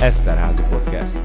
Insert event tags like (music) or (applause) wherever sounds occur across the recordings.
Eszterházi Podcast.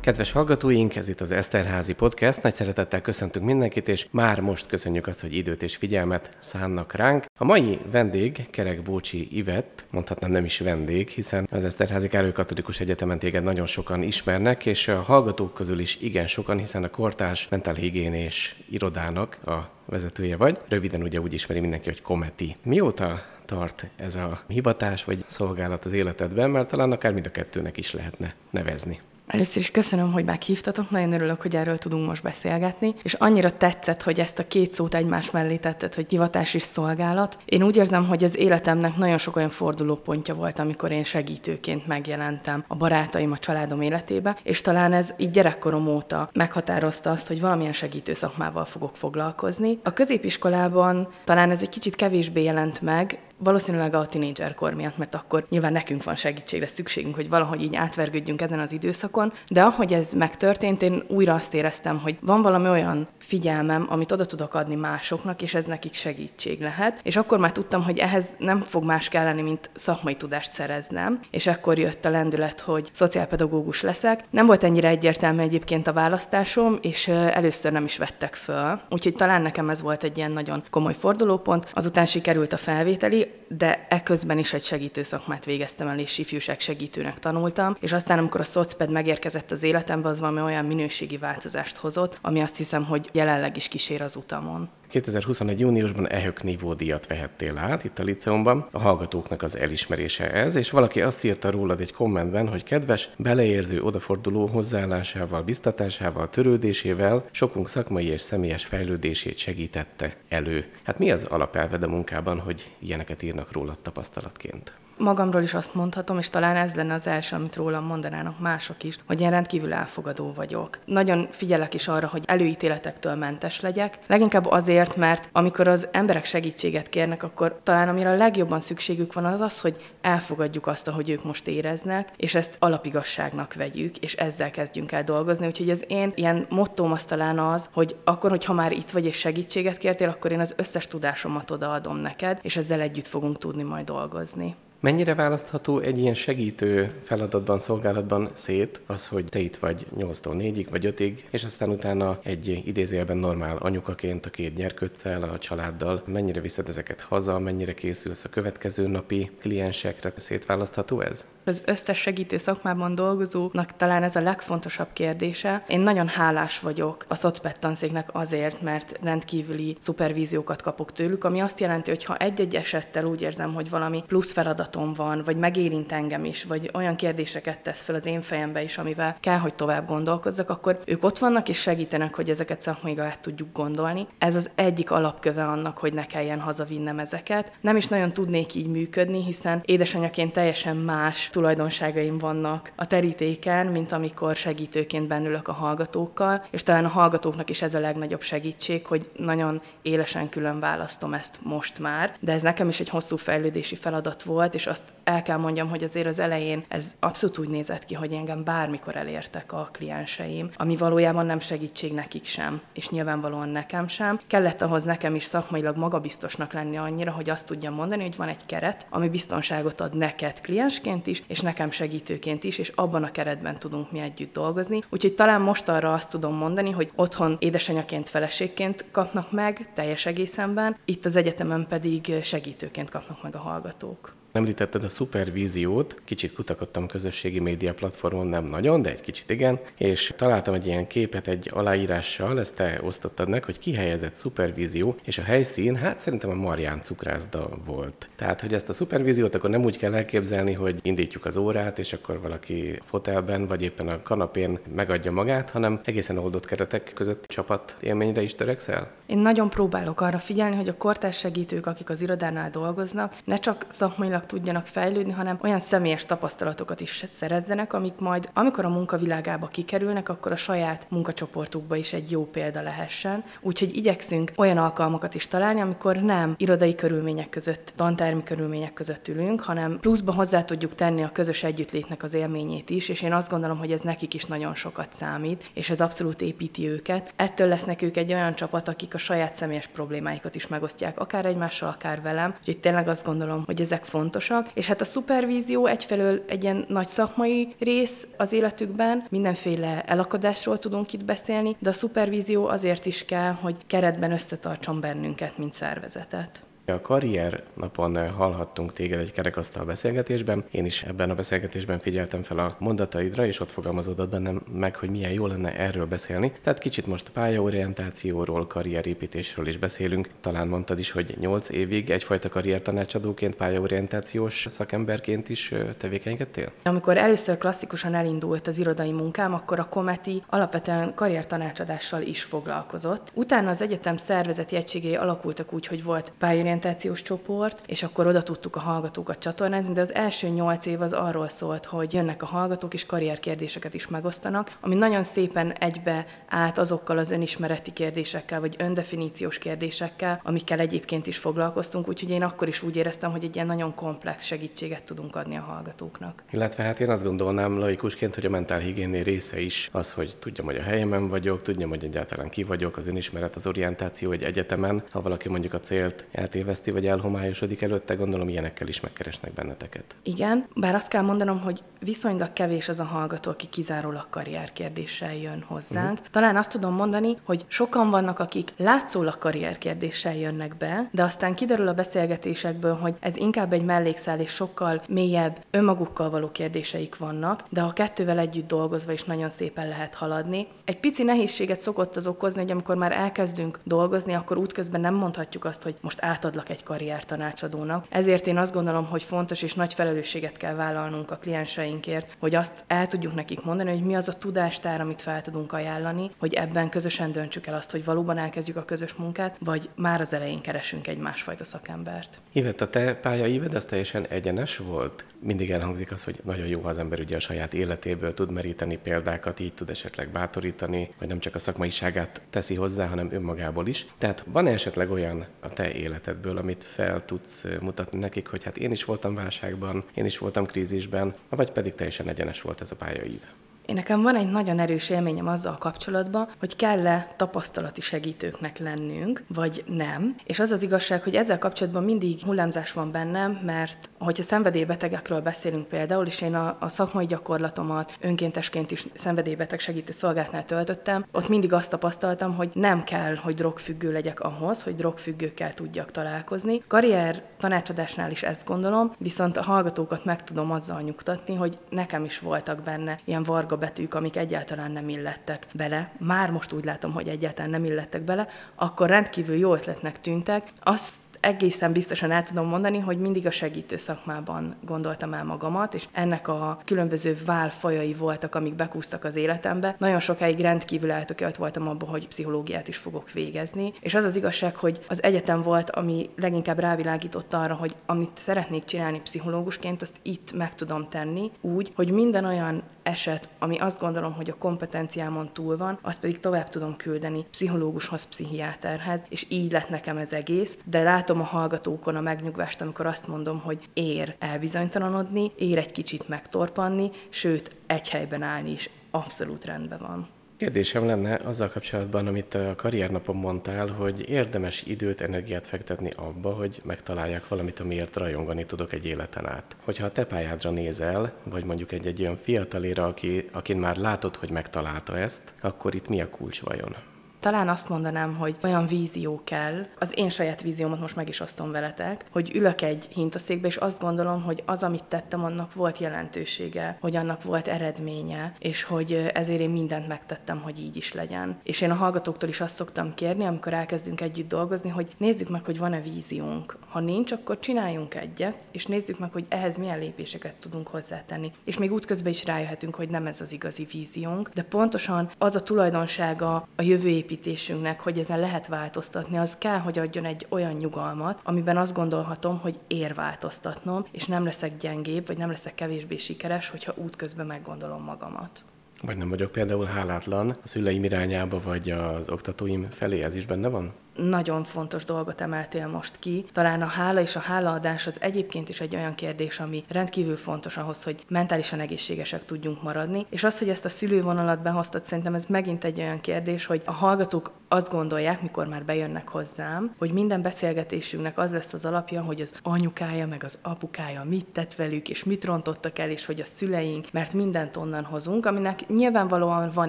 Kedves hallgatóink, ez itt az Eszterházi Podcast. Nagy szeretettel köszöntünk mindenkit, és már most köszönjük azt, hogy időt és figyelmet szánnak ránk. A mai vendég Kerek Bócsi Ivett, mondhatnám nem is vendég, hiszen az Eszterházi Károly Katolikus Egyetemen téged nagyon sokan ismernek, és a hallgatók közül is igen sokan, hiszen a kortárs mentálhigiénés irodának a vezetője vagy. Röviden ugye úgy ismeri mindenki, hogy Kometi. Mióta tart ez a hivatás vagy szolgálat az életedben, mert talán akár mind a kettőnek is lehetne nevezni. Először is köszönöm, hogy meghívtatok, nagyon örülök, hogy erről tudunk most beszélgetni, és annyira tetszett, hogy ezt a két szót egymás mellé tetted, hogy hivatás és szolgálat. Én úgy érzem, hogy az életemnek nagyon sok olyan fordulópontja volt, amikor én segítőként megjelentem a barátaim, a családom életébe, és talán ez így gyerekkorom óta meghatározta azt, hogy valamilyen segítő szakmával fogok foglalkozni. A középiskolában talán ez egy kicsit kevésbé jelent meg, Valószínűleg a tinédzserkor miatt, mert akkor nyilván nekünk van segítségre szükségünk, hogy valahogy így átvergődjünk ezen az időszakon, de ahogy ez megtörtént, én újra azt éreztem, hogy van valami olyan figyelmem, amit oda tudok adni másoknak, és ez nekik segítség lehet. És akkor már tudtam, hogy ehhez nem fog más kelleni, mint szakmai tudást szereznem, és akkor jött a lendület, hogy szociálpedagógus leszek. Nem volt ennyire egyértelmű egyébként a választásom, és először nem is vettek föl. Úgyhogy talán nekem ez volt egy ilyen nagyon komoly fordulópont. Azután sikerült a felvételi, de eközben is egy segítő szakmát végeztem el, és ifjúság segítőnek tanultam, és aztán, amikor a szocped megérkezett az életembe, az valami olyan minőségi változást hozott, ami azt hiszem, hogy jelenleg is kísér az utamon. 2021. júniusban EHÖK nívódíjat vehettél át itt a liceumban. A hallgatóknak az elismerése ez, és valaki azt írta rólad egy kommentben, hogy kedves, beleérző, odaforduló hozzáállásával, biztatásával, törődésével sokunk szakmai és személyes fejlődését segítette elő. Hát mi az alapelved a munkában, hogy ilyeneket írnak rólad tapasztalatként? Magamról is azt mondhatom, és talán ez lenne az első, amit rólam mondanának mások is, hogy én rendkívül elfogadó vagyok. Nagyon figyelek is arra, hogy előítéletektől mentes legyek, leginkább azért, mert amikor az emberek segítséget kérnek, akkor talán amire a legjobban szükségük van az az, hogy elfogadjuk azt, ahogy ők most éreznek, és ezt alapigasságnak vegyük, és ezzel kezdjünk el dolgozni. Úgyhogy az én ilyen mottóm az talán az, hogy akkor, hogyha már itt vagy és segítséget kértél, akkor én az összes tudásomat odaadom neked, és ezzel együtt fogunk tudni majd dolgozni. Mennyire választható egy ilyen segítő feladatban, szolgálatban szét az, hogy te itt vagy 8-tól 4-ig vagy 5-ig, és aztán utána egy idézőjelben normál anyukaként a két gyerkőccel, a családdal, mennyire viszed ezeket haza, mennyire készülsz a következő napi kliensekre, szétválasztható ez? Az összes segítő szakmában dolgozónak talán ez a legfontosabb kérdése. Én nagyon hálás vagyok a szocpet tanszéknek azért, mert rendkívüli szupervíziókat kapok tőlük, ami azt jelenti, hogy ha egy-egy esettel úgy érzem, hogy valami plusz feladat feladatom van, vagy megérint engem is, vagy olyan kérdéseket tesz fel az én fejembe is, amivel kell, hogy tovább gondolkozzak, akkor ők ott vannak és segítenek, hogy ezeket szakmai át tudjuk gondolni. Ez az egyik alapköve annak, hogy ne kelljen hazavinnem ezeket. Nem is nagyon tudnék így működni, hiszen édesanyaként teljesen más tulajdonságaim vannak a terítéken, mint amikor segítőként bennülök a hallgatókkal, és talán a hallgatóknak is ez a legnagyobb segítség, hogy nagyon élesen külön választom ezt most már, de ez nekem is egy hosszú fejlődési feladat volt, és azt el kell mondjam, hogy azért az elején ez abszolút úgy nézett ki, hogy engem bármikor elértek a klienseim, ami valójában nem segítség nekik sem, és nyilvánvalóan nekem sem. Kellett ahhoz nekem is szakmailag magabiztosnak lenni annyira, hogy azt tudjam mondani, hogy van egy keret, ami biztonságot ad neked kliensként is, és nekem segítőként is, és abban a keretben tudunk mi együtt dolgozni. Úgyhogy talán most arra azt tudom mondani, hogy otthon édesanyaként, feleségként kapnak meg teljes egészemben, itt az egyetemen pedig segítőként kapnak meg a hallgatók. Említetted a szupervíziót, kicsit kutakodtam közösségi média platformon, nem nagyon, de egy kicsit igen, és találtam egy ilyen képet egy aláírással, ezt te osztottad meg, hogy kihelyezett szupervízió, és a helyszín, hát szerintem a Marján cukrászda volt. Tehát, hogy ezt a szupervíziót akkor nem úgy kell elképzelni, hogy indítjuk az órát, és akkor valaki fotelben, vagy éppen a kanapén megadja magát, hanem egészen oldott keretek között csapat élményre is törekszel? Én nagyon próbálok arra figyelni, hogy a kortárs segítők, akik az irodánál dolgoznak, ne csak szakmailag tudjanak fejlődni, hanem olyan személyes tapasztalatokat is szerezzenek, amik majd, amikor a munkavilágába kikerülnek, akkor a saját munkacsoportukba is egy jó példa lehessen. Úgyhogy igyekszünk olyan alkalmakat is találni, amikor nem irodai körülmények között, tantermi körülmények között ülünk, hanem pluszba hozzá tudjuk tenni a közös együttlétnek az élményét is, és én azt gondolom, hogy ez nekik is nagyon sokat számít, és ez abszolút építi őket. Ettől lesznek ők egy olyan csapat, akik a saját személyes problémáikat is megosztják, akár egymással, akár velem. Úgyhogy tényleg azt gondolom, hogy ezek fontosak. És hát a szupervízió egyfelől egy ilyen nagy szakmai rész az életükben, mindenféle elakadásról tudunk itt beszélni, de a szupervízió azért is kell, hogy keretben összetartson bennünket, mint szervezetet. A karrier napon hallhattunk téged egy kerekasztal beszélgetésben. Én is ebben a beszélgetésben figyeltem fel a mondataidra, és ott fogalmazódott bennem meg, hogy milyen jó lenne erről beszélni. Tehát kicsit most pályaorientációról, karrierépítésről is beszélünk. Talán mondtad is, hogy 8 évig egyfajta karriertanácsadóként, pályaorientációs szakemberként is tevékenykedtél? Amikor először klasszikusan elindult az irodai munkám, akkor a Kometi alapvetően karriertanácsadással is foglalkozott. Utána az egyetem szervezeti egységei alakultak úgy, hogy volt pályaorientáció orientációs csoport, és akkor oda tudtuk a hallgatókat csatornázni, de az első nyolc év az arról szólt, hogy jönnek a hallgatók, és karrierkérdéseket is megosztanak, ami nagyon szépen egybe át azokkal az önismereti kérdésekkel, vagy öndefiníciós kérdésekkel, amikkel egyébként is foglalkoztunk, úgyhogy én akkor is úgy éreztem, hogy egy ilyen nagyon komplex segítséget tudunk adni a hallgatóknak. Illetve hát én azt gondolnám laikusként, hogy a mentálhigiéné része is az, hogy tudjam, hogy a helyemen vagyok, tudjam, hogy egyáltalán ki vagyok, az önismeret, az orientáció egy egyetemen, ha valaki mondjuk a célt eltér eltéveszti, vagy elhomályosodik előtte, gondolom ilyenekkel is megkeresnek benneteket. Igen, bár azt kell mondanom, hogy viszonylag kevés az a hallgató, aki kizárólag karrierkérdéssel jön hozzánk. Uh-huh. Talán azt tudom mondani, hogy sokan vannak, akik látszólag karrierkérdéssel jönnek be, de aztán kiderül a beszélgetésekből, hogy ez inkább egy mellékszál és sokkal mélyebb önmagukkal való kérdéseik vannak, de a kettővel együtt dolgozva is nagyon szépen lehet haladni. Egy pici nehézséget szokott az okozni, hogy amikor már elkezdünk dolgozni, akkor útközben nem mondhatjuk azt, hogy most átad adlak egy karriertanácsadónak. Ezért én azt gondolom, hogy fontos és nagy felelősséget kell vállalnunk a klienseinkért, hogy azt el tudjuk nekik mondani, hogy mi az a tudástár, amit fel tudunk ajánlani, hogy ebben közösen döntsük el azt, hogy valóban elkezdjük a közös munkát, vagy már az elején keresünk egy másfajta szakembert. Ivet, a te pályaíved az teljesen egyenes volt? Mindig elhangzik az, hogy nagyon jó, az ember ugye a saját életéből tud meríteni példákat, így tud esetleg bátorítani, vagy nem csak a szakmaiságát teszi hozzá, hanem önmagából is. Tehát van esetleg olyan a te életed ebből, amit fel tudsz mutatni nekik, hogy hát én is voltam válságban, én is voltam krízisben, vagy pedig teljesen egyenes volt ez a pályaív. Én nekem van egy nagyon erős élményem azzal kapcsolatban, hogy kell-e tapasztalati segítőknek lennünk, vagy nem. És az az igazság, hogy ezzel kapcsolatban mindig hullámzás van bennem, mert hogyha szenvedélybetegekről beszélünk például, és én a, a szakmai gyakorlatomat önkéntesként is szenvedélybeteg segítő szolgálatnál töltöttem, ott mindig azt tapasztaltam, hogy nem kell, hogy drogfüggő legyek ahhoz, hogy drogfüggőkkel tudjak találkozni. Karrier tanácsadásnál is ezt gondolom, viszont a hallgatókat meg tudom azzal nyugtatni, hogy nekem is voltak benne ilyen varga betűk, amik egyáltalán nem illettek bele. Már most úgy látom, hogy egyáltalán nem illettek bele, akkor rendkívül jó ötletnek tűntek. Azt egészen biztosan el tudom mondani, hogy mindig a segítő szakmában gondoltam el magamat, és ennek a különböző válfajai voltak, amik bekúztak az életembe. Nagyon sokáig rendkívül eltökélt voltam abban, hogy pszichológiát is fogok végezni, és az az igazság, hogy az egyetem volt, ami leginkább rávilágított arra, hogy amit szeretnék csinálni pszichológusként, azt itt meg tudom tenni, úgy, hogy minden olyan eset, ami azt gondolom, hogy a kompetenciámon túl van, azt pedig tovább tudom küldeni pszichológushoz, pszichiáterhez, és így lett nekem ez egész, de látom, látom a hallgatókon a megnyugvást, amikor azt mondom, hogy ér elbizonytalanodni, ér egy kicsit megtorpanni, sőt, egy helyben állni is abszolút rendben van. Kérdésem lenne azzal kapcsolatban, amit a karriernapon mondtál, hogy érdemes időt, energiát fektetni abba, hogy megtalálják valamit, amiért rajongani tudok egy életen át. Hogyha a te pályádra nézel, vagy mondjuk egy-egy olyan fiatalére, aki, akin már látod, hogy megtalálta ezt, akkor itt mi a kulcs vajon? Talán azt mondanám, hogy olyan vízió kell, az én saját víziómat most meg is osztom veletek, hogy ülök egy hintaszékbe, és azt gondolom, hogy az, amit tettem, annak volt jelentősége, hogy annak volt eredménye, és hogy ezért én mindent megtettem, hogy így is legyen. És én a hallgatóktól is azt szoktam kérni, amikor elkezdünk együtt dolgozni, hogy nézzük meg, hogy van-e víziónk. Ha nincs, akkor csináljunk egyet, és nézzük meg, hogy ehhez milyen lépéseket tudunk hozzátenni. És még útközben is rájöhetünk, hogy nem ez az igazi víziónk, de pontosan az a tulajdonsága a jövő építésünknek, hogy ezen lehet változtatni, az kell, hogy adjon egy olyan nyugalmat, amiben azt gondolhatom, hogy ér változtatnom, és nem leszek gyengébb, vagy nem leszek kevésbé sikeres, hogyha útközben meggondolom magamat. Vagy nem vagyok például hálátlan a szüleim irányába, vagy az oktatóim felé, ez is benne van? Nagyon fontos dolgot emeltél most ki. Talán a hála és a hálaadás az egyébként is egy olyan kérdés, ami rendkívül fontos ahhoz, hogy mentálisan egészségesek tudjunk maradni. És az, hogy ezt a szülővonalat behoztad, szerintem ez megint egy olyan kérdés, hogy a hallgatók azt gondolják, mikor már bejönnek hozzám, hogy minden beszélgetésünknek az lesz az alapja, hogy az anyukája meg az apukája mit tett velük, és mit rontottak el, és hogy a szüleink, mert mindent onnan hozunk, aminek nyilvánvalóan van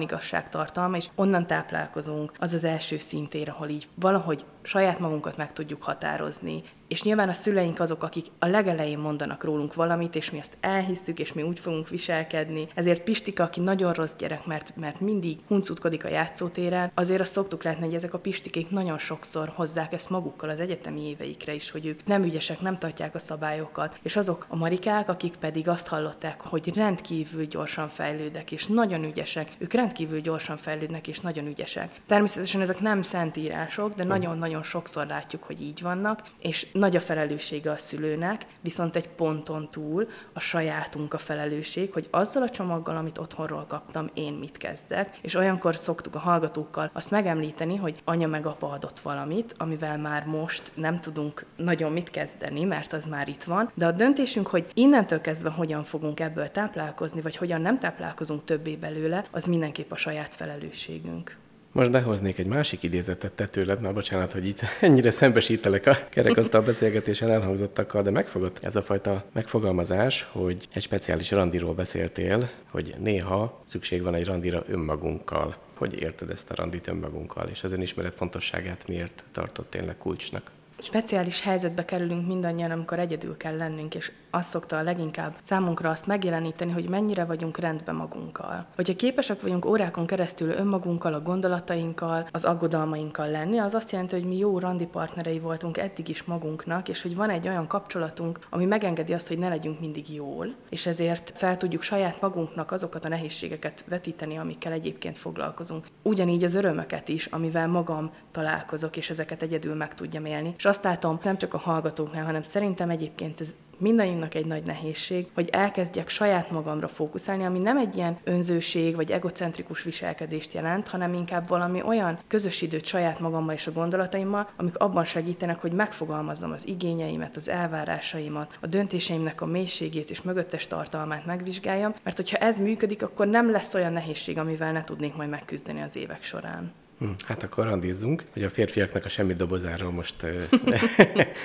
igazságtartalma, és onnan táplálkozunk. Az az első szintér, ahol így valahogy saját magunkat meg tudjuk határozni, és nyilván a szüleink azok, akik a legelején mondanak rólunk valamit, és mi ezt elhisszük, és mi úgy fogunk viselkedni. Ezért Pistika, aki nagyon rossz gyerek, mert, mert mindig huncutkodik a játszótéren, azért azt szoktuk látni, hogy ezek a pistikék nagyon sokszor hozzák ezt magukkal az egyetemi éveikre is, hogy ők nem ügyesek, nem tartják a szabályokat. És azok a marikák, akik pedig azt hallották, hogy rendkívül gyorsan fejlődnek, és nagyon ügyesek, ők rendkívül gyorsan fejlődnek, és nagyon ügyesek. Természetesen ezek nem szentírások, de nagyon-nagyon sokszor látjuk, hogy így vannak, és nagy a felelőssége a szülőnek, viszont egy ponton túl a sajátunk a felelősség, hogy azzal a csomaggal, amit otthonról kaptam, én mit kezdek. És olyankor szoktuk a hallgatókkal azt megemlíteni, hogy anya meg apa adott valamit, amivel már most nem tudunk nagyon mit kezdeni, mert az már itt van, de a döntésünk, hogy innentől kezdve hogyan fogunk ebből táplálkozni, vagy hogyan nem táplálkozunk többé belőle, az mindenképp a saját felelősségünk. Most behoznék egy másik idézetet te tőled, már bocsánat, hogy itt (laughs) ennyire szembesítelek a kerekasztal beszélgetésen elhangzottakkal, de megfogott ez a fajta megfogalmazás, hogy egy speciális randiról beszéltél, hogy néha szükség van egy randira önmagunkkal. Hogy érted ezt a randit önmagunkkal, és az önismeret fontosságát miért tartott tényleg kulcsnak? speciális helyzetbe kerülünk mindannyian, amikor egyedül kell lennünk, és azt szokta a leginkább számunkra azt megjeleníteni, hogy mennyire vagyunk rendben magunkkal. Hogyha képesek vagyunk órákon keresztül önmagunkkal, a gondolatainkkal, az aggodalmainkkal lenni, az azt jelenti, hogy mi jó randi partnerei voltunk eddig is magunknak, és hogy van egy olyan kapcsolatunk, ami megengedi azt, hogy ne legyünk mindig jól, és ezért fel tudjuk saját magunknak azokat a nehézségeket vetíteni, amikkel egyébként foglalkozunk. Ugyanígy az örömöket is, amivel magam találkozok, és ezeket egyedül meg tudjam élni. És azt látom nem csak a hallgatóknál, hanem szerintem egyébként ez mindannyiunknak egy nagy nehézség, hogy elkezdjek saját magamra fókuszálni, ami nem egy ilyen önzőség vagy egocentrikus viselkedést jelent, hanem inkább valami olyan közös időt saját magammal és a gondolataimmal, amik abban segítenek, hogy megfogalmazzam az igényeimet, az elvárásaimat, a döntéseimnek a mélységét és mögöttes tartalmát megvizsgáljam, mert hogyha ez működik, akkor nem lesz olyan nehézség, amivel ne tudnék majd megküzdeni az évek során. Hm, hát akkor randizzunk, hogy a férfiaknak a semmi dobozáról most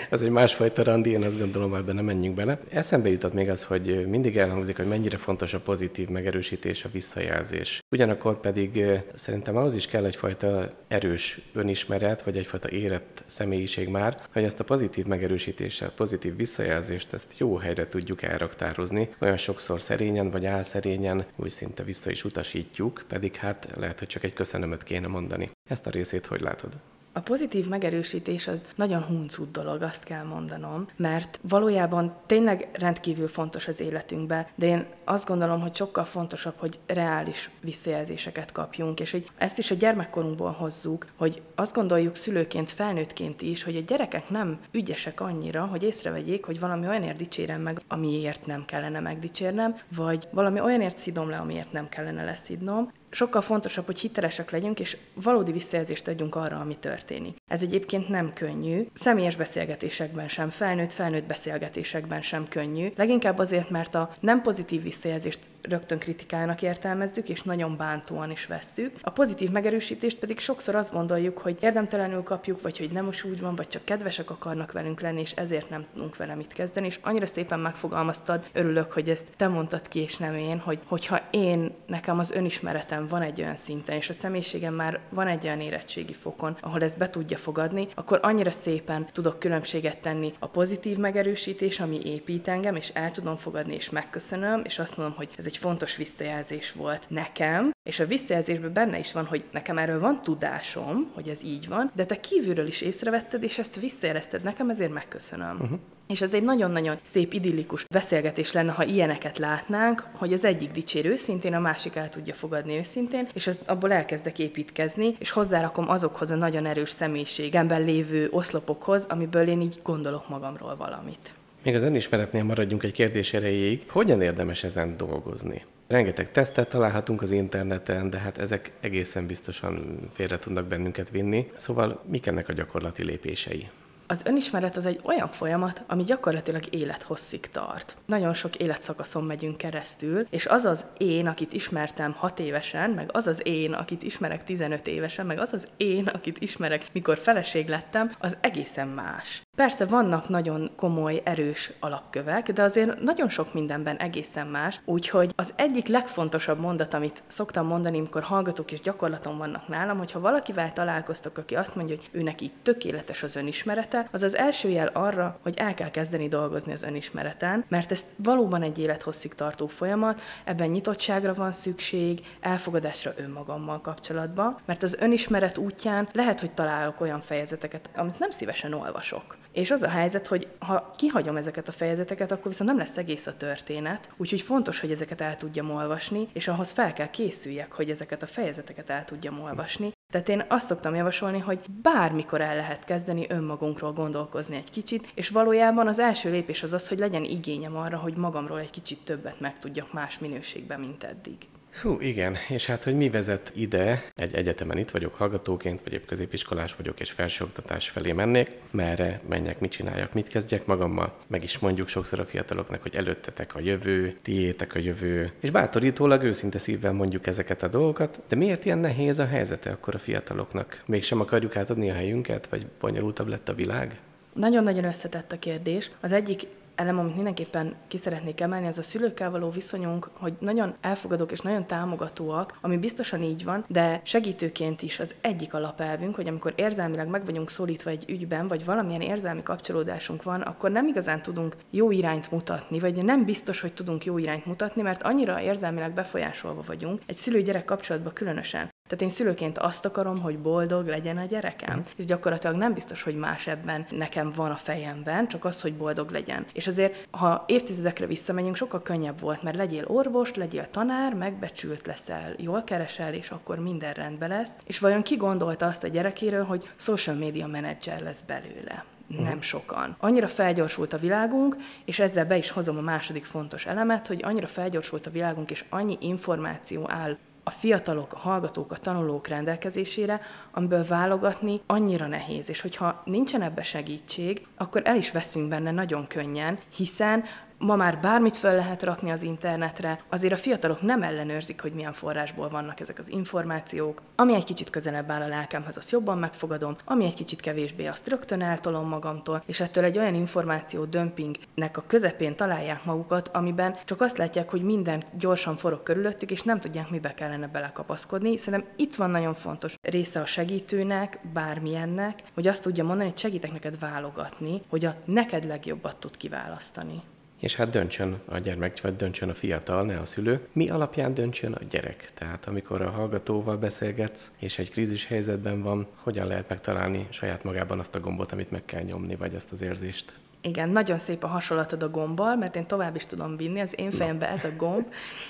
az (laughs) egy másfajta randi, én azt gondolom, ebben nem menjünk bele. Eszembe jutott még az, hogy mindig elhangzik, hogy mennyire fontos a pozitív megerősítés, a visszajelzés. Ugyanakkor pedig szerintem ahhoz is kell egyfajta erős önismeret, vagy egyfajta érett személyiség már, hogy ezt a pozitív megerősítéssel, pozitív visszajelzést, ezt jó helyre tudjuk elraktározni. Olyan sokszor szerényen vagy álszerényen úgy szinte vissza is utasítjuk, pedig hát lehet, hogy csak egy köszönömöt kéne mondani mondani. Ezt a részét hogy látod? A pozitív megerősítés az nagyon huncut dolog, azt kell mondanom, mert valójában tényleg rendkívül fontos az életünkbe, de én azt gondolom, hogy sokkal fontosabb, hogy reális visszajelzéseket kapjunk, és hogy ezt is a gyermekkorunkból hozzuk, hogy azt gondoljuk szülőként, felnőttként is, hogy a gyerekek nem ügyesek annyira, hogy észrevegyék, hogy valami olyanért dicsérem meg, amiért nem kellene megdicsérnem, vagy valami olyanért szidom le, amiért nem kellene leszidnom, sokkal fontosabb, hogy hitelesek legyünk, és valódi visszajelzést adjunk arra, ami történik. Ez egyébként nem könnyű, személyes beszélgetésekben sem, felnőtt-felnőtt beszélgetésekben sem könnyű, leginkább azért, mert a nem pozitív visszajelzést rögtön kritikának értelmezzük, és nagyon bántóan is vesszük. A pozitív megerősítést pedig sokszor azt gondoljuk, hogy érdemtelenül kapjuk, vagy hogy nem is úgy van, vagy csak kedvesek akarnak velünk lenni, és ezért nem tudunk vele mit kezdeni. És annyira szépen megfogalmaztad, örülök, hogy ezt te mondtad ki, és nem én, hogy hogyha én, nekem az önismeretem van egy olyan szinten, és a személyiségem már van egy olyan érettségi fokon, ahol ezt be tudja fogadni, akkor annyira szépen tudok különbséget tenni a pozitív megerősítés, ami épít engem, és el tudom fogadni, és megköszönöm, és azt mondom, hogy ez egy fontos visszajelzés volt nekem, és a visszajelzésben benne is van, hogy nekem erről van tudásom, hogy ez így van, de te kívülről is észrevetted, és ezt visszajelezted nekem, ezért megköszönöm. Uh-huh. És ez egy nagyon-nagyon szép, idillikus beszélgetés lenne, ha ilyeneket látnánk, hogy az egyik dicsér őszintén, a másik el tudja fogadni őszintén, és ez, abból elkezdek építkezni, és hozzárakom azokhoz a nagyon erős személyiségemben lévő oszlopokhoz, amiből én így gondolok magamról valamit. Még az önismeretnél maradjunk egy kérdés erejéig. Hogyan érdemes ezen dolgozni? Rengeteg tesztet találhatunk az interneten, de hát ezek egészen biztosan félre tudnak bennünket vinni. Szóval mik ennek a gyakorlati lépései? Az önismeret az egy olyan folyamat, ami gyakorlatilag élethosszig tart. Nagyon sok életszakaszon megyünk keresztül, és az az én, akit ismertem 6 évesen, meg az az én, akit ismerek 15 évesen, meg az az én, akit ismerek, mikor feleség lettem, az egészen más. Persze vannak nagyon komoly, erős alapkövek, de azért nagyon sok mindenben egészen más, úgyhogy az egyik legfontosabb mondat, amit szoktam mondani, amikor hallgatók és gyakorlaton vannak nálam, hogy ha valakivel találkoztok, aki azt mondja, hogy ő neki tökéletes az önismerete, az az első jel arra, hogy el kell kezdeni dolgozni az önismereten, mert ez valóban egy élethosszig tartó folyamat, ebben nyitottságra van szükség, elfogadásra önmagammal kapcsolatban, mert az önismeret útján lehet, hogy találok olyan fejezeteket, amit nem szívesen olvasok. És az a helyzet, hogy ha kihagyom ezeket a fejezeteket, akkor viszont nem lesz egész a történet, úgyhogy fontos, hogy ezeket el tudjam olvasni, és ahhoz fel kell készüljek, hogy ezeket a fejezeteket el tudjam olvasni. Tehát én azt szoktam javasolni, hogy bármikor el lehet kezdeni önmagunkról gondolkozni egy kicsit, és valójában az első lépés az az, hogy legyen igényem arra, hogy magamról egy kicsit többet megtudjak más minőségben, mint eddig. Hú, igen, és hát, hogy mi vezet ide, egy egyetemen itt vagyok hallgatóként, vagy épp középiskolás vagyok, és felsőoktatás felé mennék, merre menjek, mit csináljak, mit kezdjek magammal, meg is mondjuk sokszor a fiataloknak, hogy előttetek a jövő, tiétek a jövő, és bátorítólag őszinte szívvel mondjuk ezeket a dolgokat, de miért ilyen nehéz a helyzete akkor a fiataloknak? Mégsem akarjuk átadni a helyünket, vagy bonyolultabb lett a világ? Nagyon-nagyon összetett a kérdés. Az egyik elem, amit mindenképpen ki szeretnék emelni, az a szülőkkel való viszonyunk, hogy nagyon elfogadók és nagyon támogatóak, ami biztosan így van, de segítőként is az egyik alapelvünk, hogy amikor érzelmileg meg vagyunk szólítva egy ügyben, vagy valamilyen érzelmi kapcsolódásunk van, akkor nem igazán tudunk jó irányt mutatni, vagy nem biztos, hogy tudunk jó irányt mutatni, mert annyira érzelmileg befolyásolva vagyunk, egy szülő-gyerek kapcsolatban különösen. Tehát én szülőként azt akarom, hogy boldog legyen a gyerekem. És gyakorlatilag nem biztos, hogy más ebben nekem van a fejemben, csak az, hogy boldog legyen. És azért, ha évtizedekre visszamegyünk, sokkal könnyebb volt, mert legyél orvos, legyél tanár, megbecsült leszel, jól keresel, és akkor minden rendben lesz. És vajon ki gondolta azt a gyerekéről, hogy social media menedzser lesz belőle? nem sokan. Annyira felgyorsult a világunk, és ezzel be is hozom a második fontos elemet, hogy annyira felgyorsult a világunk, és annyi információ áll a fiatalok, a hallgatók, a tanulók rendelkezésére, amiből válogatni annyira nehéz, és hogyha nincsen ebbe segítség, akkor el is veszünk benne nagyon könnyen, hiszen ma már bármit fel lehet rakni az internetre, azért a fiatalok nem ellenőrzik, hogy milyen forrásból vannak ezek az információk. Ami egy kicsit közelebb áll a lelkemhez, azt jobban megfogadom, ami egy kicsit kevésbé, azt rögtön eltolom magamtól, és ettől egy olyan információ dömpingnek a közepén találják magukat, amiben csak azt látják, hogy minden gyorsan forog körülöttük, és nem tudják, mibe kellene belekapaszkodni. Szerintem itt van nagyon fontos része a segítőnek, bármilyennek, hogy azt tudja mondani, hogy segítek neked válogatni, hogy a neked legjobbat tud kiválasztani és hát döntsön a gyermek, vagy döntsön a fiatal, ne a szülő. Mi alapján döntsön a gyerek? Tehát amikor a hallgatóval beszélgetsz, és egy krízis helyzetben van, hogyan lehet megtalálni saját magában azt a gombot, amit meg kell nyomni, vagy azt az érzést? Igen, nagyon szép a hasonlatod a gombbal, mert én tovább is tudom vinni. Az én fejemben ez a gomb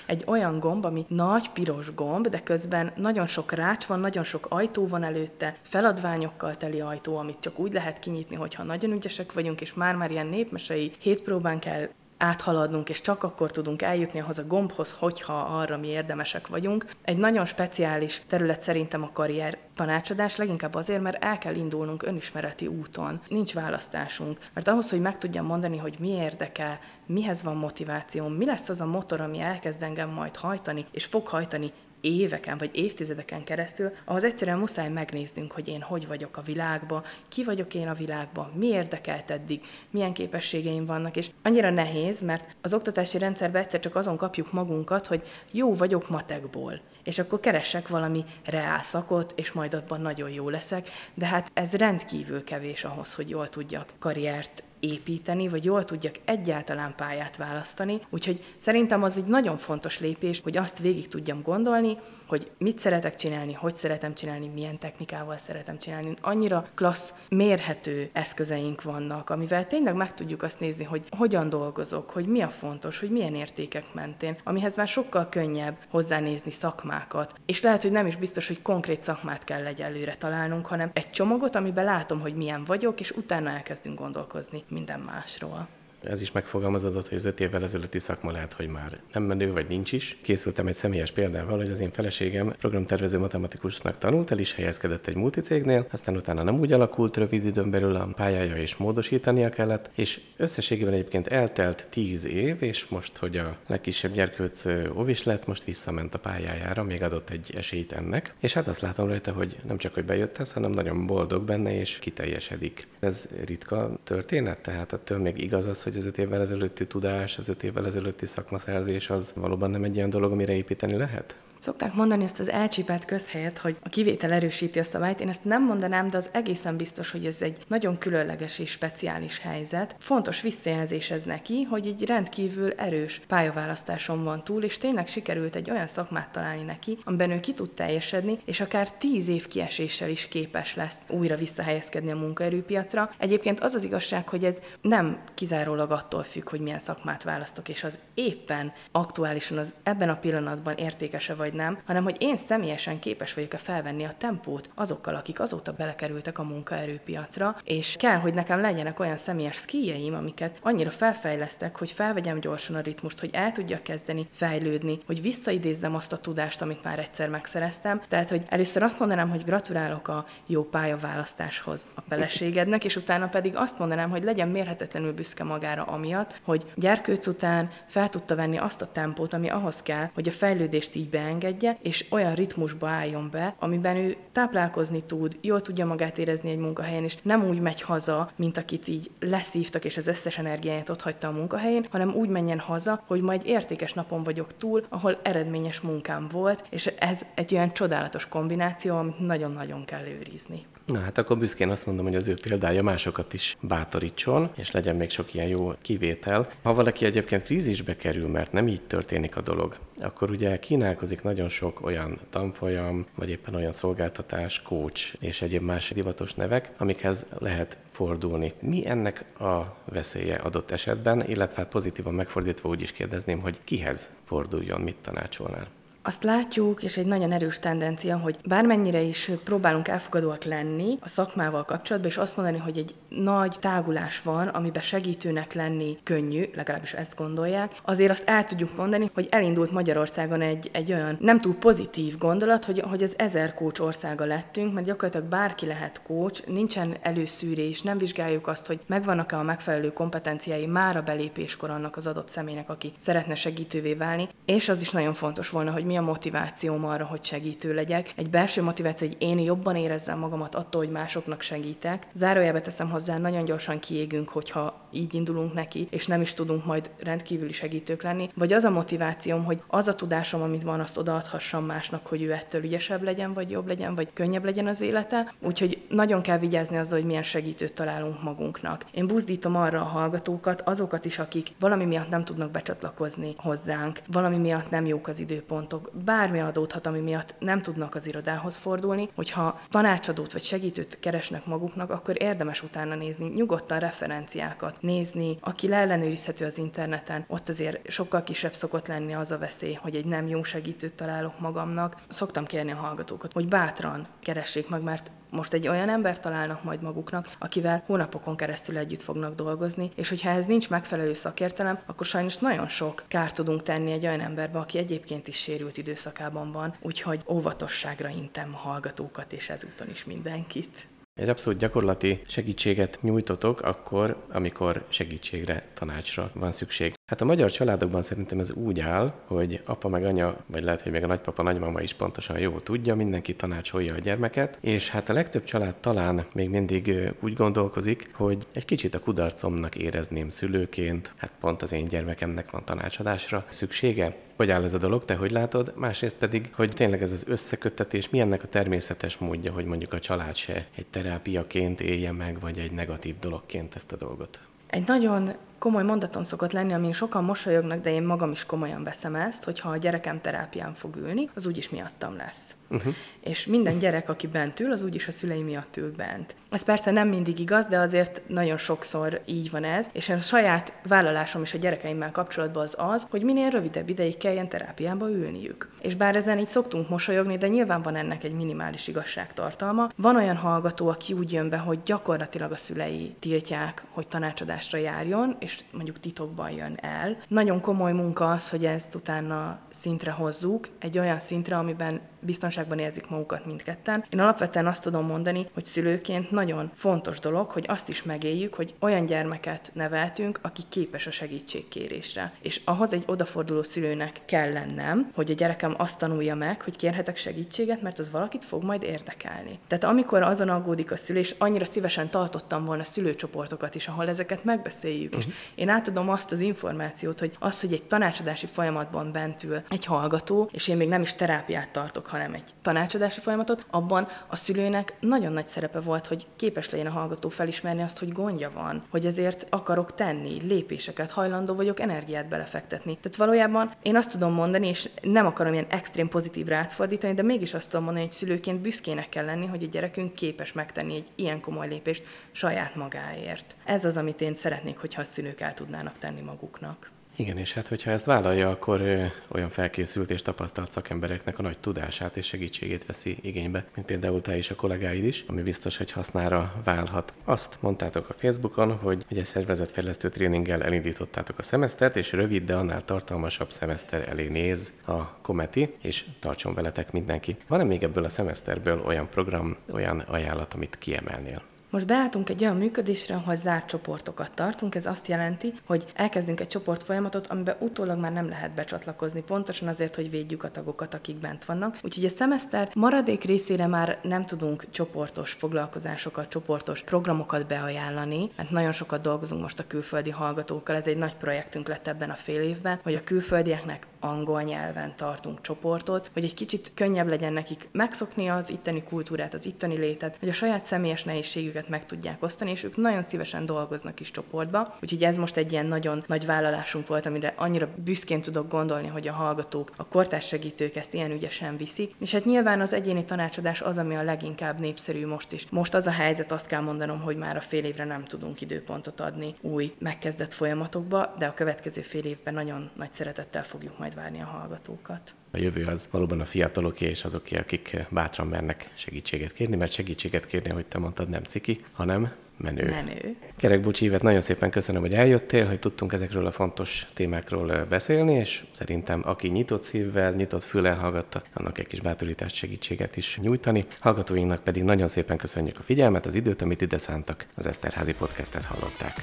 egy olyan gomb, ami nagy, piros gomb, de közben nagyon sok rács van, nagyon sok ajtó van előtte, feladványokkal teli ajtó, amit csak úgy lehet kinyitni, hogyha nagyon ügyesek vagyunk, és már-már ilyen népmesei hétpróbán kell áthaladnunk, és csak akkor tudunk eljutni ahhoz a gombhoz, hogyha arra mi érdemesek vagyunk. Egy nagyon speciális terület szerintem a karrier tanácsadás, leginkább azért, mert el kell indulnunk önismereti úton. Nincs választásunk. Mert ahhoz, hogy meg tudjam mondani, hogy mi érdekel, mihez van motiváció, mi lesz az a motor, ami elkezd engem majd hajtani, és fog hajtani éveken vagy évtizedeken keresztül, ahhoz egyszerűen muszáj megnéznünk, hogy én hogy vagyok a világban, ki vagyok én a világban, mi érdekelt eddig, milyen képességeim vannak, és annyira nehéz, mert az oktatási rendszerben egyszer csak azon kapjuk magunkat, hogy jó vagyok matekból, és akkor keresek valami reál szakot, és majd abban nagyon jó leszek, de hát ez rendkívül kevés ahhoz, hogy jól tudjak karriert építeni, vagy jól tudjak egyáltalán pályát választani. Úgyhogy szerintem az egy nagyon fontos lépés, hogy azt végig tudjam gondolni, hogy mit szeretek csinálni, hogy szeretem csinálni, milyen technikával szeretem csinálni. Annyira klassz, mérhető eszközeink vannak, amivel tényleg meg tudjuk azt nézni, hogy hogyan dolgozok, hogy mi a fontos, hogy milyen értékek mentén, amihez már sokkal könnyebb hozzánézni szakmákat. És lehet, hogy nem is biztos, hogy konkrét szakmát kell egyelőre találnunk, hanem egy csomagot, amiben látom, hogy milyen vagyok, és utána elkezdünk gondolkozni minden másról. Ez is megfogalmazódott, hogy az öt évvel ezelőtti szakma lehet, hogy már nem menő, vagy nincs is. Készültem egy személyes példával, hogy az én feleségem programtervező matematikusnak tanult, el is helyezkedett egy multicégnél, aztán utána nem úgy alakult rövid időn belül a pályája, és módosítania kellett, és összességében egyébként eltelt tíz év, és most, hogy a legkisebb gyerkőc óvis lett, most visszament a pályájára, még adott egy esélyt ennek. És hát azt látom rajta, hogy nem csak, hogy bejött ez, hanem nagyon boldog benne, és kiteljesedik. Ez ritka történet, tehát attól még igaz az, hogy az öt évvel ezelőtti tudás, az öt évvel ezelőtti szakmaszerzés az valóban nem egy olyan dolog, amire építeni lehet? Szokták mondani ezt az elcsípelt közhelyet, hogy a kivétel erősíti a szabályt. Én ezt nem mondanám, de az egészen biztos, hogy ez egy nagyon különleges és speciális helyzet. Fontos visszajelzés ez neki, hogy egy rendkívül erős pályaválasztáson van túl, és tényleg sikerült egy olyan szakmát találni neki, amiben ő ki tud teljesedni, és akár tíz év kieséssel is képes lesz újra visszahelyezkedni a munkaerőpiacra. Egyébként az az igazság, hogy ez nem kizárólag attól függ, hogy milyen szakmát választok, és az éppen aktuálisan az ebben a pillanatban értékese vagy vagy nem, hanem hogy én személyesen képes vagyok-e felvenni a tempót azokkal, akik azóta belekerültek a munkaerőpiacra, és kell, hogy nekem legyenek olyan személyes skijjeim, amiket annyira felfejlesztek, hogy felvegyem gyorsan a ritmust, hogy el tudjak kezdeni fejlődni, hogy visszaidézzem azt a tudást, amit már egyszer megszereztem. Tehát, hogy először azt mondanám, hogy gratulálok a jó pályaválasztáshoz a feleségednek, és utána pedig azt mondanám, hogy legyen mérhetetlenül büszke magára amiatt, hogy gyerkőc után fel tudta venni azt a tempót, ami ahhoz kell, hogy a fejlődést így beengedje, engedje, és olyan ritmusba álljon be, amiben ő táplálkozni tud, jól tudja magát érezni egy munkahelyen, és nem úgy megy haza, mint akit így leszívtak, és az összes energiáját ott hagyta a munkahelyén, hanem úgy menjen haza, hogy majd értékes napon vagyok túl, ahol eredményes munkám volt, és ez egy olyan csodálatos kombináció, amit nagyon-nagyon kell őrizni. Na hát akkor büszkén azt mondom, hogy az ő példája másokat is bátorítson, és legyen még sok ilyen jó kivétel. Ha valaki egyébként krízisbe kerül, mert nem így történik a dolog, akkor ugye kínálkozik nagyon sok olyan tanfolyam, vagy éppen olyan szolgáltatás, coach és egyéb más divatos nevek, amikhez lehet fordulni. Mi ennek a veszélye adott esetben, illetve hát pozitívan megfordítva úgy is kérdezném, hogy kihez forduljon, mit tanácsolnál? Azt látjuk, és egy nagyon erős tendencia, hogy bármennyire is próbálunk elfogadóak lenni a szakmával kapcsolatban, és azt mondani, hogy egy nagy tágulás van, amiben segítőnek lenni könnyű, legalábbis ezt gondolják, azért azt el tudjuk mondani, hogy elindult Magyarországon egy, egy olyan nem túl pozitív gondolat, hogy, hogy az ezer kócs országa lettünk, mert gyakorlatilag bárki lehet kócs, nincsen előszűrés, nem vizsgáljuk azt, hogy megvannak-e a megfelelő kompetenciái már a belépéskor annak az adott személynek, aki szeretne segítővé válni, és az is nagyon fontos volna, hogy mi a motivációm arra, hogy segítő legyek. Egy belső motiváció, hogy én jobban érezzem magamat attól, hogy másoknak segítek. Zárójelbe teszem hozzá, nagyon gyorsan kiégünk, hogyha így indulunk neki, és nem is tudunk majd rendkívüli segítők lenni. Vagy az a motivációm, hogy az a tudásom, amit van, azt odaadhassam másnak, hogy ő ettől ügyesebb legyen, vagy jobb legyen, vagy könnyebb legyen az élete. Úgyhogy nagyon kell vigyázni azzal, hogy milyen segítőt találunk magunknak. Én buzdítom arra a hallgatókat, azokat is, akik valami miatt nem tudnak becsatlakozni hozzánk, valami miatt nem jók az időpontok, dolog, bármi adódhat, ami miatt nem tudnak az irodához fordulni, hogyha tanácsadót vagy segítőt keresnek maguknak, akkor érdemes utána nézni, nyugodtan referenciákat nézni, aki leellenőrizhető az interneten, ott azért sokkal kisebb szokott lenni az a veszély, hogy egy nem jó segítőt találok magamnak. Szoktam kérni a hallgatókat, hogy bátran keressék meg, mert most egy olyan ember találnak majd maguknak, akivel hónapokon keresztül együtt fognak dolgozni, és hogyha ez nincs megfelelő szakértelem, akkor sajnos nagyon sok kárt tudunk tenni egy olyan emberbe, aki egyébként is sérült időszakában van, úgyhogy óvatosságra intem a hallgatókat, és ezúton is mindenkit. Egy abszolút gyakorlati segítséget nyújtotok akkor, amikor segítségre, tanácsra van szükség. Hát a magyar családokban szerintem ez úgy áll, hogy apa meg anya, vagy lehet, hogy még a nagypapa, nagymama is pontosan jó tudja, mindenki tanácsolja a gyermeket, és hát a legtöbb család talán még mindig úgy gondolkozik, hogy egy kicsit a kudarcomnak érezném szülőként, hát pont az én gyermekemnek van tanácsadásra szüksége. Hogy áll ez a dolog, te hogy látod? Másrészt pedig, hogy tényleg ez az összeköttetés, mi ennek a természetes módja, hogy mondjuk a család se egy terápiaként élje meg, vagy egy negatív dologként ezt a dolgot? Egy nagyon komoly mondatom szokott lenni, amin sokan mosolyognak, de én magam is komolyan veszem ezt, hogy ha a gyerekem terápián fog ülni, az úgyis miattam lesz. Uh-huh. És minden gyerek, aki bent ül, az úgyis a szülei miatt ül bent. Ez persze nem mindig igaz, de azért nagyon sokszor így van ez, és a saját vállalásom is a gyerekeimmel kapcsolatban az az, hogy minél rövidebb ideig kelljen terápiába ülniük. És bár ezen így szoktunk mosolyogni, de nyilván van ennek egy minimális igazságtartalma. Van olyan hallgató, aki úgy jön be, hogy gyakorlatilag a szülei tiltják, hogy tanácsadásra járjon, és és mondjuk titokban jön el. Nagyon komoly munka az, hogy ezt utána szintre hozzuk, egy olyan szintre, amiben biztonságban érzik magukat mindketten. Én alapvetően azt tudom mondani, hogy szülőként nagyon fontos dolog, hogy azt is megéljük, hogy olyan gyermeket neveltünk, aki képes a segítségkérésre. És ahhoz egy odaforduló szülőnek kell lennem, hogy a gyerekem azt tanulja meg, hogy kérhetek segítséget, mert az valakit fog majd érdekelni. Tehát amikor azon aggódik a szülő, és annyira szívesen tartottam volna szülőcsoportokat is, ahol ezeket megbeszéljük, uh-huh. és mhm. én átadom azt az információt, hogy az, hogy egy tanácsadási folyamatban bentül egy hallgató, és én még nem is terápiát tartok, hanem egy tanácsadási folyamatot, abban a szülőnek nagyon nagy szerepe volt, hogy képes legyen a hallgató felismerni azt, hogy gondja van, hogy ezért akarok tenni lépéseket, hajlandó vagyok energiát belefektetni. Tehát valójában én azt tudom mondani, és nem akarom ilyen extrém pozitívra átfordítani, de mégis azt tudom mondani, hogy szülőként büszkének kell lenni, hogy a gyerekünk képes megtenni egy ilyen komoly lépést saját magáért. Ez az, amit én szeretnék, hogyha a szülők el tudnának tenni maguknak. Igen, és hát hogyha ezt vállalja, akkor ö, olyan felkészült és tapasztalt szakembereknek a nagy tudását és segítségét veszi igénybe, mint például te és a kollégáid is, ami biztos, hogy hasznára válhat. Azt mondtátok a Facebookon, hogy egy szervezetfejlesztő tréninggel elindítottátok a szemesztert, és rövid, de annál tartalmasabb szemeszter elé néz a Kometi, és tartson veletek mindenki. Van-e még ebből a szemeszterből olyan program, olyan ajánlat, amit kiemelnél? Most beálltunk egy olyan működésre, ahol zárt csoportokat tartunk. Ez azt jelenti, hogy elkezdünk egy csoportfolyamatot, amiben utólag már nem lehet becsatlakozni, pontosan azért, hogy védjük a tagokat, akik bent vannak. Úgyhogy a szemeszter maradék részére már nem tudunk csoportos foglalkozásokat, csoportos programokat beajánlani, mert nagyon sokat dolgozunk most a külföldi hallgatókkal. Ez egy nagy projektünk lett ebben a fél évben, hogy a külföldieknek angol nyelven tartunk csoportot, hogy egy kicsit könnyebb legyen nekik megszokni az itteni kultúrát, az itteni létet, hogy a saját személyes nehézségüket meg tudják osztani, és ők nagyon szívesen dolgoznak is csoportba. Úgyhogy ez most egy ilyen nagyon nagy vállalásunk volt, amire annyira büszkén tudok gondolni, hogy a hallgatók, a kortárs segítők ezt ilyen ügyesen viszik. És hát nyilván az egyéni tanácsadás az, ami a leginkább népszerű most is. Most az a helyzet, azt kell mondanom, hogy már a fél évre nem tudunk időpontot adni új megkezdett folyamatokba, de a következő fél évben nagyon nagy szeretettel fogjuk majd várni a hallgatókat. A jövő az valóban a fiataloké és azoké, akik bátran mernek segítséget kérni, mert segítséget kérni, hogy te mondtad, nem ciki, hanem menő. Menő. Kerek Bucsi Évet, nagyon szépen köszönöm, hogy eljöttél, hogy tudtunk ezekről a fontos témákról beszélni, és szerintem aki nyitott szívvel, nyitott füllel hallgatta, annak egy kis bátorítást, segítséget is nyújtani. Hallgatóinknak pedig nagyon szépen köszönjük a figyelmet, az időt, amit ide szántak. Az Eszterházi podcastet hallották.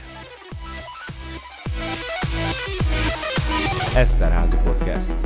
Eszterházi podcast.